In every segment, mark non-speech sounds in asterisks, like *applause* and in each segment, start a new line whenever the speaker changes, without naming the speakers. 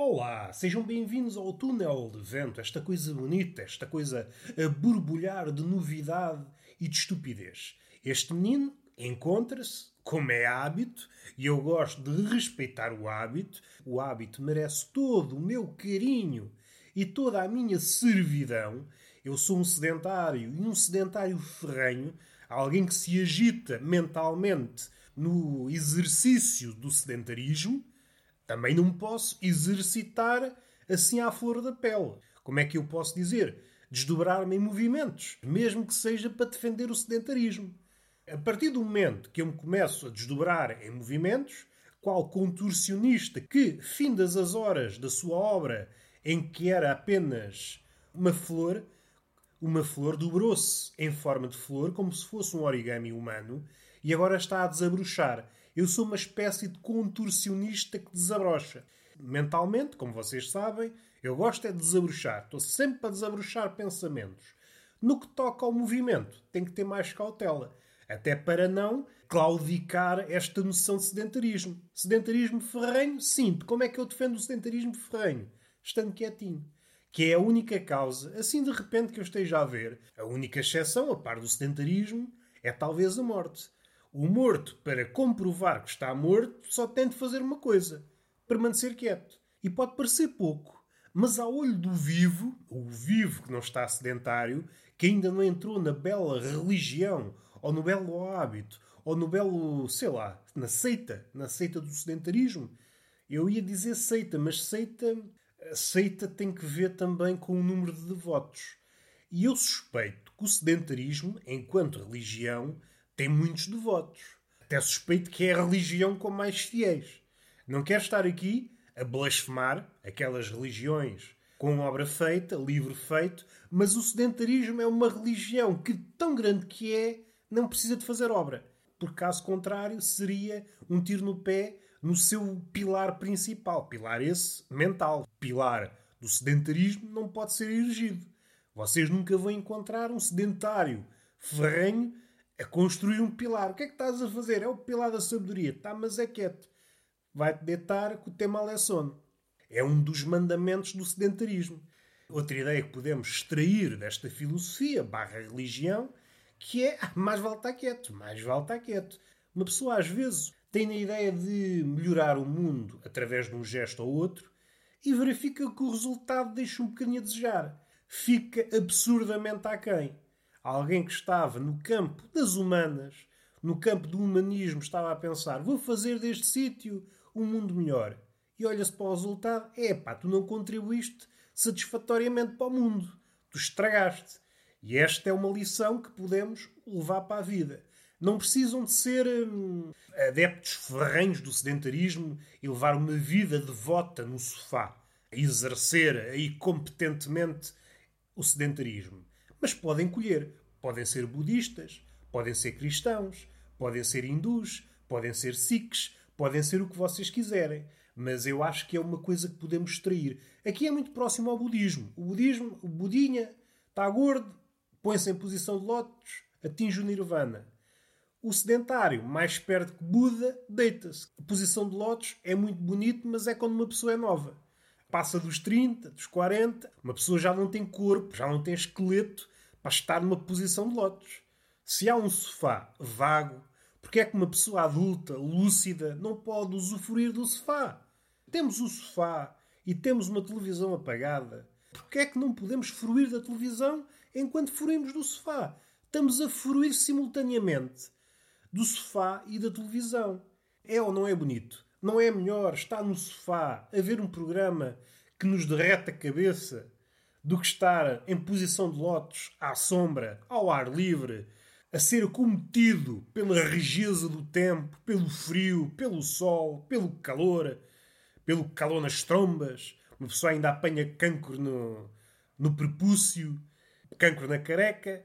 Olá, sejam bem-vindos ao túnel de vento, esta coisa bonita, esta coisa a borbulhar de novidade e de estupidez. Este menino encontra-se, como é hábito, e eu gosto de respeitar o hábito. O hábito merece todo o meu carinho e toda a minha servidão. Eu sou um sedentário e um sedentário ferrenho, alguém que se agita mentalmente no exercício do sedentarismo também não posso exercitar assim à flor da pele. Como é que eu posso dizer? Desdobrar-me em movimentos, mesmo que seja para defender o sedentarismo. A partir do momento que eu me começo a desdobrar em movimentos, qual contorcionista que, findas as horas da sua obra em que era apenas uma flor, uma flor dobrou-se em forma de flor, como se fosse um origami humano, e agora está a desabrochar. Eu sou uma espécie de contorcionista que desabrocha. Mentalmente, como vocês sabem, eu gosto é de desabrochar. Estou sempre a desabrochar pensamentos. No que toca ao movimento, tem que ter mais cautela. Até para não claudicar esta noção de sedentarismo. Sedentarismo ferrenho, sim. Como é que eu defendo o sedentarismo ferrenho? Estando quietinho. Que é a única causa, assim de repente que eu esteja a ver, a única exceção, a par do sedentarismo, é talvez a morte. O morto, para comprovar que está morto, só tem de fazer uma coisa: permanecer quieto. E pode parecer pouco, mas ao olho do vivo, o vivo que não está sedentário, que ainda não entrou na bela religião, ou no belo hábito, ou no belo, sei lá, na seita, na seita do sedentarismo. Eu ia dizer seita, mas seita, seita tem que ver também com o número de devotos. E eu suspeito que o sedentarismo, enquanto religião, tem muitos devotos. Até suspeito que é a religião com mais fiéis. Não quero estar aqui a blasfemar aquelas religiões com obra feita, livro feito, mas o sedentarismo é uma religião que, tão grande que é, não precisa de fazer obra. Por caso contrário, seria um tiro no pé no seu pilar principal. Pilar esse mental. Pilar do sedentarismo não pode ser erigido. Vocês nunca vão encontrar um sedentário ferrenho a construir um pilar. O que é que estás a fazer? É o pilar da sabedoria. Tá, mas é quieto. Vai-te deitar que o tema é sono. É um dos mandamentos do sedentarismo. Outra ideia que podemos extrair desta filosofia barra religião que é ah, mais vale estar quieto, mais vale estar quieto. Uma pessoa às vezes tem a ideia de melhorar o mundo através de um gesto ou outro e verifica que o resultado deixa um bocadinho a desejar. Fica absurdamente aquém alguém que estava no campo das humanas, no campo do humanismo, estava a pensar: vou fazer deste sítio um mundo melhor. E olha-se para o resultado: é pá, tu não contribuíste satisfatoriamente para o mundo, tu estragaste. E esta é uma lição que podemos levar para a vida. Não precisam de ser hum, adeptos ferrenhos do sedentarismo e levar uma vida devota no sofá, a exercer aí competentemente o sedentarismo mas podem colher. Podem ser budistas, podem ser cristãos, podem ser hindus, podem ser sikhs, podem ser o que vocês quiserem. Mas eu acho que é uma coisa que podemos extrair. Aqui é muito próximo ao budismo. O budismo, o budinha, está gordo, põe-se em posição de lótus, atinge o nirvana. O sedentário, mais perto que Buda, deita-se. A posição de lótus é muito bonito, mas é quando uma pessoa é nova passa dos 30, dos 40, uma pessoa já não tem corpo, já não tem esqueleto para estar numa posição de lotos. Se há um sofá vago, porque é que uma pessoa adulta, lúcida, não pode usufruir do sofá? Temos o sofá e temos uma televisão apagada. Porque é que não podemos fruir da televisão enquanto fruímos do sofá? Estamos a fruir simultaneamente do sofá e da televisão. É ou não é bonito? Não é melhor estar no sofá a ver um programa que nos derrete a cabeça do que estar em posição de lotos, à sombra, ao ar livre, a ser acometido pela rigidez do tempo, pelo frio, pelo sol, pelo calor, pelo calor nas trombas. Uma pessoa ainda apanha cancro no, no prepúcio, cancro na careca,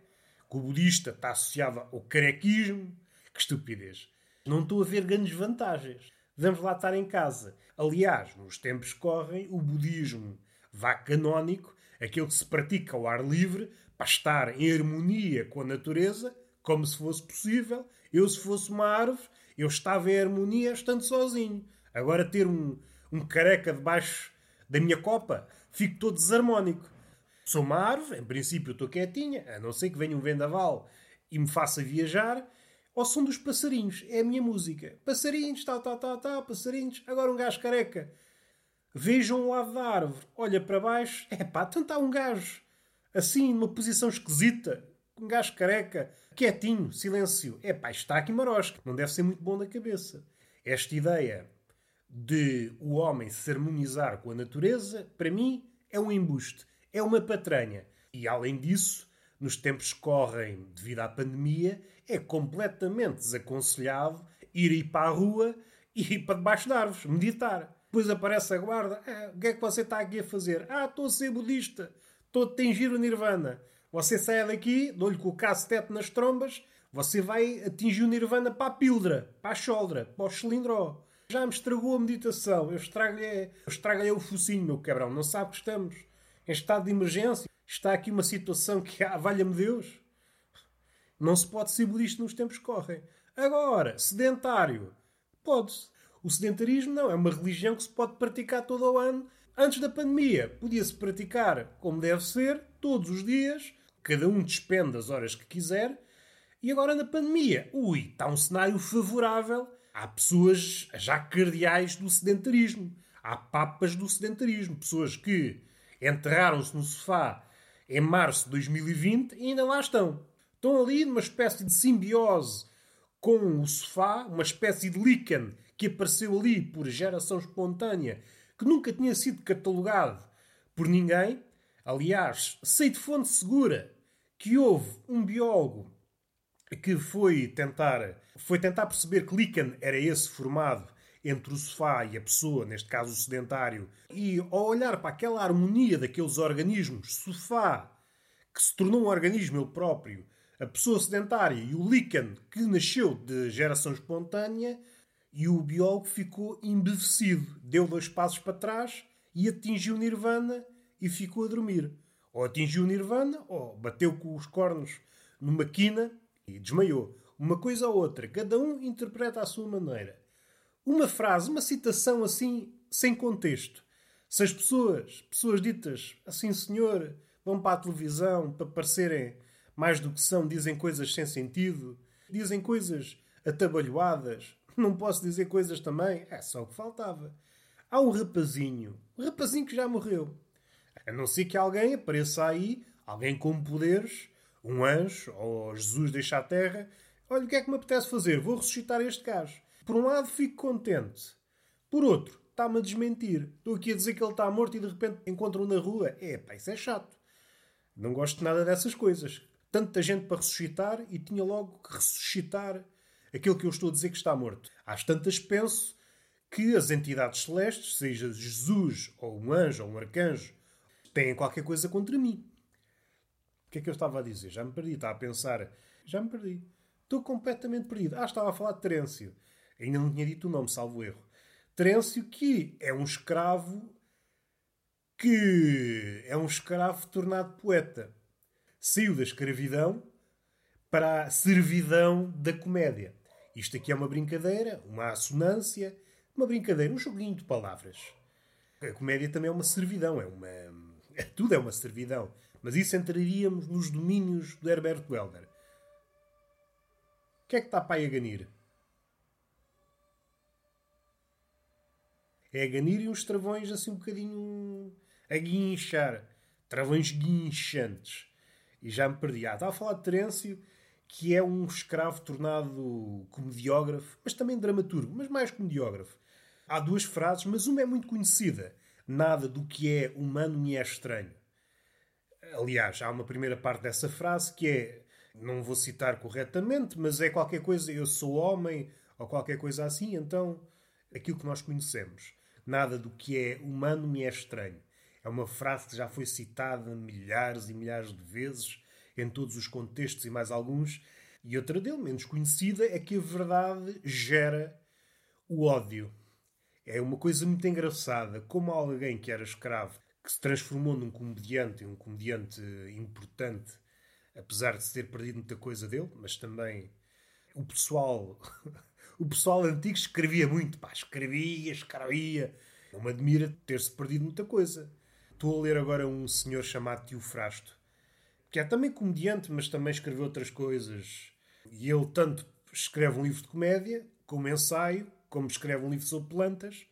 que o budista está associado ao carequismo. Que estupidez. Não estou a ver grandes vantagens vamos lá estar em casa. Aliás, nos tempos que correm, o budismo vá canónico, aquele que se pratica ao ar livre, para estar em harmonia com a natureza, como se fosse possível. Eu, se fosse uma árvore, eu estava em harmonia estando sozinho. Agora, ter um, um careca debaixo da minha copa, fico todo desarmónico. Sou uma árvore, em princípio estou quietinha, a não ser que venha um vendaval e me faça viajar, ao som dos passarinhos. É a minha música. Passarinhos, tal, tal, tal, tal, passarinhos. Agora um gajo careca. Vejam o lado da árvore. Olha para baixo. É pá, tanto há um gajo. Assim, numa posição esquisita. Um gajo careca. Quietinho, silêncio. É pá, está aqui marosca. Não deve ser muito bom da cabeça. Esta ideia de o homem se harmonizar com a natureza, para mim, é um embuste. É uma patranha. E além disso, nos tempos que correm devido à pandemia, é completamente desaconselhado ir aí para a rua e ir para debaixo de árvores, meditar. Depois aparece a guarda. Ah, o que é que você está aqui a fazer? Ah, estou a ser budista. Estou a atingir o nirvana. Você sai daqui, dou-lhe com o cacetete nas trombas, você vai atingir o nirvana para a pildra, para a choldra, para o cilindró. Já me estragou a meditação. Eu estrago-lhe estrago o focinho, meu cabrão. Não sabe que estamos em estado de emergência. Está aqui uma situação que, ah, valha-me Deus. Não se pode ser budista nos tempos que correm. Agora, sedentário. Pode-se. O sedentarismo não é uma religião que se pode praticar todo o ano. Antes da pandemia, podia-se praticar como deve ser, todos os dias, cada um despende as horas que quiser. E agora na pandemia, ui, está um cenário favorável. Há pessoas já cardeais do sedentarismo. Há papas do sedentarismo. Pessoas que enterraram-se no sofá em março de 2020 e ainda lá estão. Estão ali numa espécie de simbiose com o sofá, uma espécie de líquen que apareceu ali por geração espontânea, que nunca tinha sido catalogado por ninguém. Aliás, sei de fonte segura que houve um biólogo que foi tentar, foi tentar perceber que líquen era esse formado entre o sofá e a pessoa, neste caso o sedentário, e ao olhar para aquela harmonia daqueles organismos, sofá, que se tornou um organismo ele próprio, a pessoa sedentária e o líquen que nasceu de geração espontânea e o biólogo ficou embevecido. Deu dois passos para trás e atingiu nirvana e ficou a dormir. Ou atingiu nirvana ou bateu com os cornos numa quina e desmaiou. Uma coisa ou outra. Cada um interpreta à sua maneira. Uma frase, uma citação assim, sem contexto. Se as pessoas, pessoas ditas assim, senhor, vão para a televisão para parecerem mais do que são, dizem coisas sem sentido, dizem coisas atabalhoadas. Não posso dizer coisas também? É só o que faltava. Há um rapazinho, um rapazinho que já morreu. A não ser que alguém apareça aí, alguém com poderes, um anjo ou Jesus deixa a terra. Olha, o que é que me apetece fazer? Vou ressuscitar este gajo. Por um lado, fico contente. Por outro, está-me a desmentir. Estou aqui a dizer que ele está morto e de repente encontro-o na rua. É, pá, isso é chato. Não gosto nada dessas coisas tanta gente para ressuscitar e tinha logo que ressuscitar aquele que eu estou a dizer que está morto. Às tantas penso que as entidades celestes, seja Jesus ou um anjo ou um arcanjo, têm qualquer coisa contra mim. O que é que eu estava a dizer? Já me perdi. Estava a pensar. Já me perdi. Estou completamente perdido. Ah, estava a falar de Terêncio. Ainda não tinha dito o nome, salvo erro. Terêncio, que é um escravo que é um escravo tornado poeta saiu da escravidão para a servidão da comédia. Isto aqui é uma brincadeira, uma assonância, uma brincadeira, um joguinho de palavras. A comédia também é uma servidão, é uma. É, tudo é uma servidão. Mas isso entraríamos nos domínios do Herbert Welder. O que é que está para aí a ganir? É a ganir e uns travões assim um bocadinho a guinchar. Travões guinchantes e já me perdi. Ah, estava a falar de Terêncio, que é um escravo tornado comediógrafo, mas também dramaturgo, mas mais comediógrafo. Há duas frases, mas uma é muito conhecida. Nada do que é humano me é estranho. Aliás, há uma primeira parte dessa frase que é, não vou citar corretamente, mas é qualquer coisa, eu sou homem, ou qualquer coisa assim, então, aquilo que nós conhecemos. Nada do que é humano me é estranho. É uma frase que já foi citada milhares e milhares de vezes em todos os contextos e mais alguns. E outra dele, menos conhecida, é que a verdade gera o ódio. É uma coisa muito engraçada. Como alguém que era escravo, que se transformou num comediante, um comediante importante, apesar de se ter perdido muita coisa dele, mas também o pessoal, *laughs* o pessoal antigo escrevia muito, pá, escrevia, escrevia, Não me admira ter-se perdido muita coisa. Estou a ler agora um senhor chamado Tio Frasto, que é também comediante, mas também escreveu outras coisas. E ele tanto escreve um livro de comédia, como ensaio, como escreve um livro sobre plantas.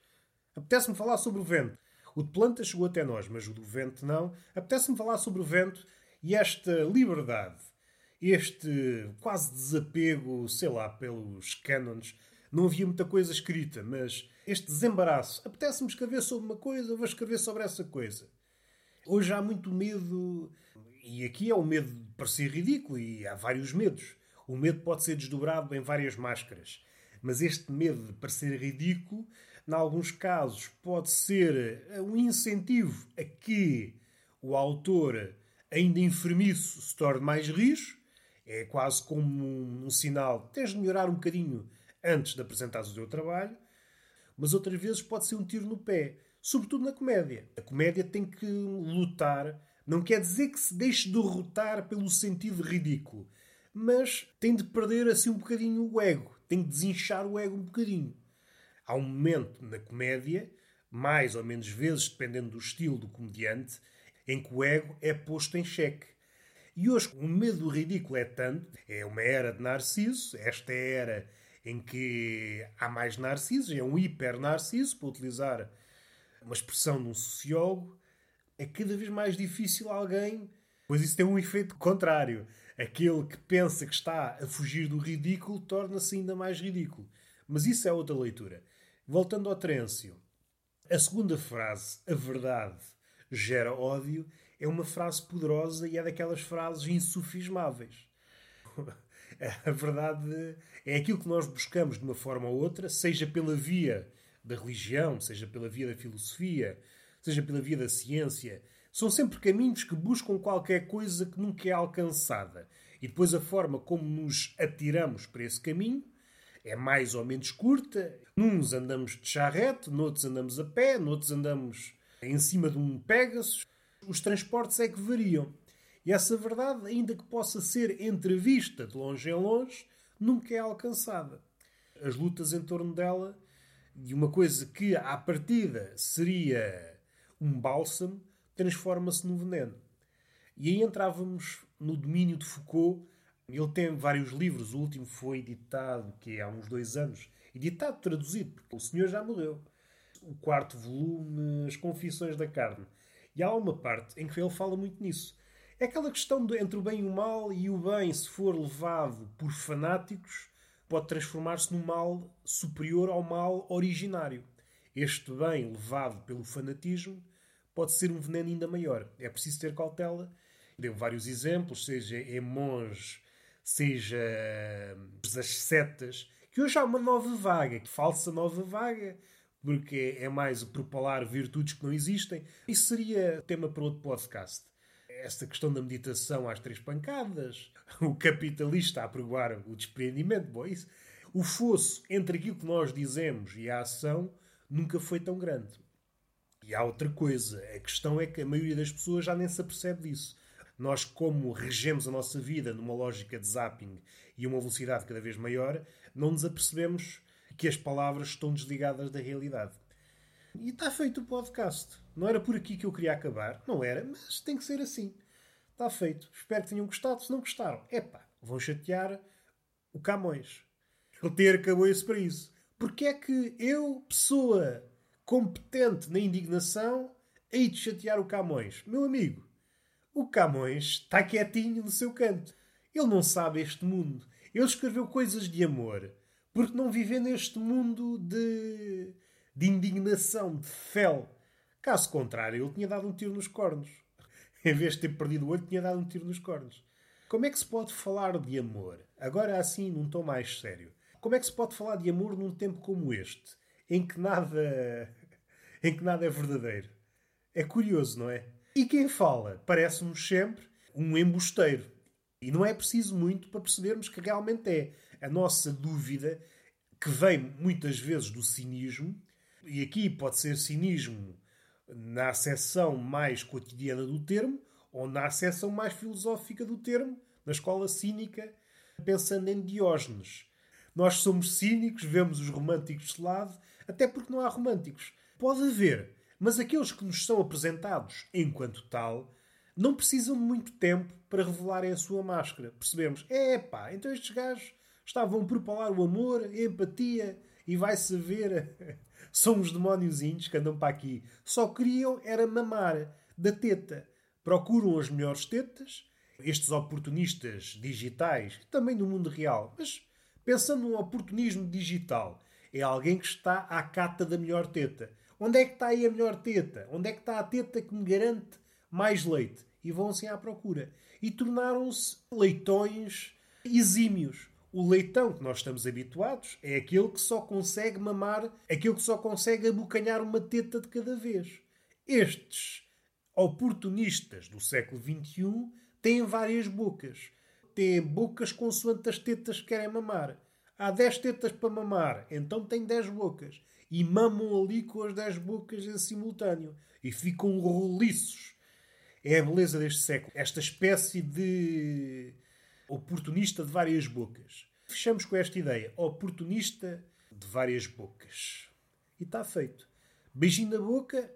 Apetece-me falar sobre o vento. O de plantas chegou até nós, mas o do vento não. Apetece-me falar sobre o vento e esta liberdade, este quase desapego, sei lá, pelos cânones. Não havia muita coisa escrita, mas este desembaraço. Apetece-me escrever sobre uma coisa, vou escrever sobre essa coisa. Hoje há muito medo, e aqui é o medo de parecer ridículo, e há vários medos. O medo pode ser desdobrado em várias máscaras. Mas este medo de parecer ridículo, em alguns casos, pode ser um incentivo a que o autor, ainda enfermiço, se torne mais rijo. É quase como um, um sinal. Tens de melhorar um bocadinho antes de apresentares o teu trabalho. Mas outras vezes pode ser um tiro no pé. Sobretudo na comédia. A comédia tem que lutar. Não quer dizer que se deixe derrotar pelo sentido ridículo. Mas tem de perder assim um bocadinho o ego. Tem de desinchar o ego um bocadinho. Há um momento na comédia, mais ou menos vezes, dependendo do estilo do comediante, em que o ego é posto em xeque. E hoje o medo do ridículo é tanto, é uma era de Narciso, esta é era em que há mais narcisos, é um hiper-narciso, para utilizar uma expressão de um sociólogo, é cada vez mais difícil alguém, pois isso tem um efeito contrário. Aquele que pensa que está a fugir do ridículo torna-se ainda mais ridículo. Mas isso é outra leitura. Voltando ao Terêncio, a segunda frase, a verdade gera ódio, é uma frase poderosa e é daquelas frases insufismáveis. *laughs* a verdade é aquilo que nós buscamos de uma forma ou outra, seja pela via da religião, seja pela via da filosofia, seja pela via da ciência. São sempre caminhos que buscam qualquer coisa que nunca é alcançada. E depois a forma como nos atiramos para esse caminho é mais ou menos curta. Nuns andamos de charrete, noutros andamos a pé, noutros andamos em cima de um Pegasus. Os transportes é que variam. E essa verdade, ainda que possa ser entrevista de longe em longe, nunca é alcançada. As lutas em torno dela, de uma coisa que à partida seria um bálsamo, transforma-se num veneno. E aí entrávamos no domínio de Foucault. Ele tem vários livros, o último foi editado que é há uns dois anos, editado, traduzido, porque o senhor já morreu. O quarto volume, As Confissões da Carne. E há uma parte em que ele fala muito nisso. É aquela questão de, entre o bem e o mal, e o bem, se for levado por fanáticos, pode transformar-se num mal superior ao mal originário. Este bem, levado pelo fanatismo, pode ser um veneno ainda maior. É preciso ter cautela. Deu vários exemplos, seja em monges, seja as setas, que hoje há uma nova vaga, falsa nova vaga, porque é mais o propalar virtudes que não existem. Isso seria tema para outro podcast essa questão da meditação às três pancadas, *laughs* o capitalista a aprovar o despreendimento, bom, isso. O fosso entre aquilo que nós dizemos e a ação nunca foi tão grande. E há outra coisa, a questão é que a maioria das pessoas já nem se apercebe disso. Nós, como regemos a nossa vida numa lógica de zapping e uma velocidade cada vez maior, não nos apercebemos que as palavras estão desligadas da realidade. E está feito o podcast. Não era por aqui que eu queria acabar. Não era, mas tem que ser assim. Está feito. Espero que tenham gostado. Se não gostaram, epá, vão chatear o Camões. Ele ter acabou isso para isso. Porque é que eu, pessoa competente na indignação, hei de chatear o Camões? Meu amigo, o Camões está quietinho no seu canto. Ele não sabe este mundo. Ele escreveu coisas de amor. Porque não vive neste mundo de de indignação, de fel. Caso contrário, ele tinha dado um tiro nos cornos. *laughs* Em vez de ter perdido o olho, tinha dado um tiro nos cornos. Como é que se pode falar de amor? Agora assim, num tom mais sério. Como é que se pode falar de amor num tempo como este, em que nada, *laughs* em que nada é verdadeiro? É curioso, não é? E quem fala parece-nos sempre um embusteiro. E não é preciso muito para percebermos que realmente é. A nossa dúvida, que vem muitas vezes do cinismo, e aqui pode ser cinismo na acessão mais cotidiana do termo ou na acessão mais filosófica do termo, na escola cínica, pensando em Diógenes. Nós somos cínicos, vemos os românticos de lado, até porque não há românticos. Pode haver, mas aqueles que nos são apresentados enquanto tal não precisam de muito tempo para revelarem a sua máscara. Percebemos? É pá, então estes gajos estavam a propalar o amor, a empatia e vai-se ver. *laughs* São os demóniozinhos que andam para aqui. Só queriam era mamar da teta. Procuram as melhores tetas, estes oportunistas digitais, também no mundo real. Mas pensando num oportunismo digital, é alguém que está à cata da melhor teta. Onde é que está aí a melhor teta? Onde é que está a teta que me garante mais leite? E vão assim à procura. E tornaram-se leitões exímios. O leitão que nós estamos habituados é aquele que só consegue mamar, aquele que só consegue abocanhar uma teta de cada vez. Estes oportunistas do século XXI têm várias bocas. Têm bocas consoante as tetas que querem mamar. Há 10 tetas para mamar, então tem 10 bocas. E mamam ali com as 10 bocas em simultâneo. E ficam roliços. É a beleza deste século. Esta espécie de oportunista de várias bocas. Fechamos com esta ideia. Oportunista de várias bocas. E está feito. Beijinho na boca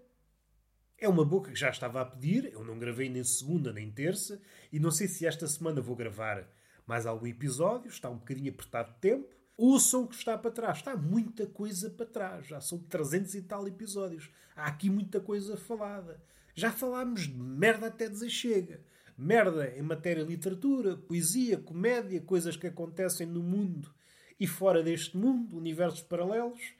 é uma boca que já estava a pedir. Eu não gravei nem segunda nem terça. E não sei se esta semana vou gravar mais algum episódio. Está um bocadinho apertado de tempo. Ouçam o que está para trás. Está muita coisa para trás. Já são 300 e tal episódios. Há aqui muita coisa falada. Já falámos de merda até dizer chega merda em matéria de literatura, poesia, comédia, coisas que acontecem no mundo e fora deste mundo, universos paralelos,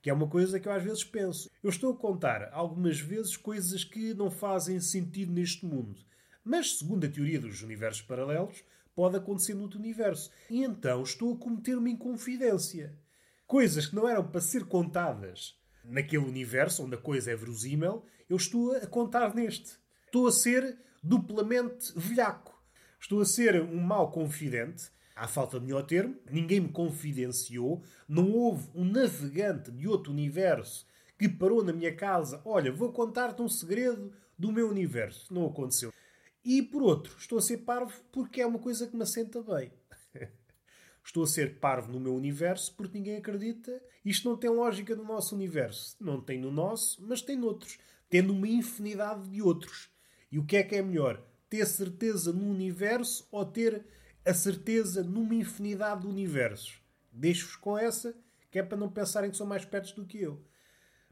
que é uma coisa que eu às vezes penso. Eu estou a contar algumas vezes coisas que não fazem sentido neste mundo, mas segundo a teoria dos universos paralelos, pode acontecer no outro universo. E então estou a cometer uma inconfidência. Coisas que não eram para ser contadas naquele universo onde a coisa é verosímil, eu estou a contar neste. Estou a ser duplamente velhaco. Estou a ser um mau confidente, à falta de melhor termo, ninguém me confidenciou, não houve um navegante de outro universo que parou na minha casa, olha, vou contar-te um segredo do meu universo. Não aconteceu. E por outro, estou a ser parvo porque é uma coisa que me assenta bem. *laughs* estou a ser parvo no meu universo porque ninguém acredita. Isto não tem lógica no nosso universo. Não tem no nosso, mas tem noutros. Tendo uma infinidade de outros. E o que é que é melhor? Ter certeza no universo ou ter a certeza numa infinidade de universos? Deixo-vos com essa, que é para não pensarem que são mais perto do que eu.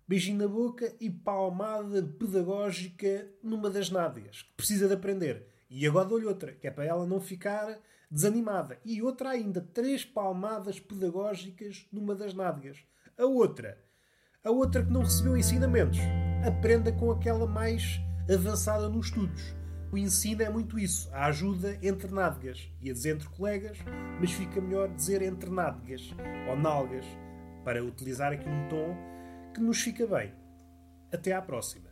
Beijinho na boca e palmada pedagógica numa das nádegas, que precisa de aprender. E agora dou-lhe outra, que é para ela não ficar desanimada. E outra ainda, três palmadas pedagógicas numa das nádegas. A outra, a outra que não recebeu ensinamentos, aprenda com aquela mais avançada nos estudos. O ensino é muito isso, a ajuda entre nádegas. Ia dizer entre colegas, mas fica melhor dizer entre nádegas ou nalgas, para utilizar aqui um tom que nos fica bem. Até à próxima.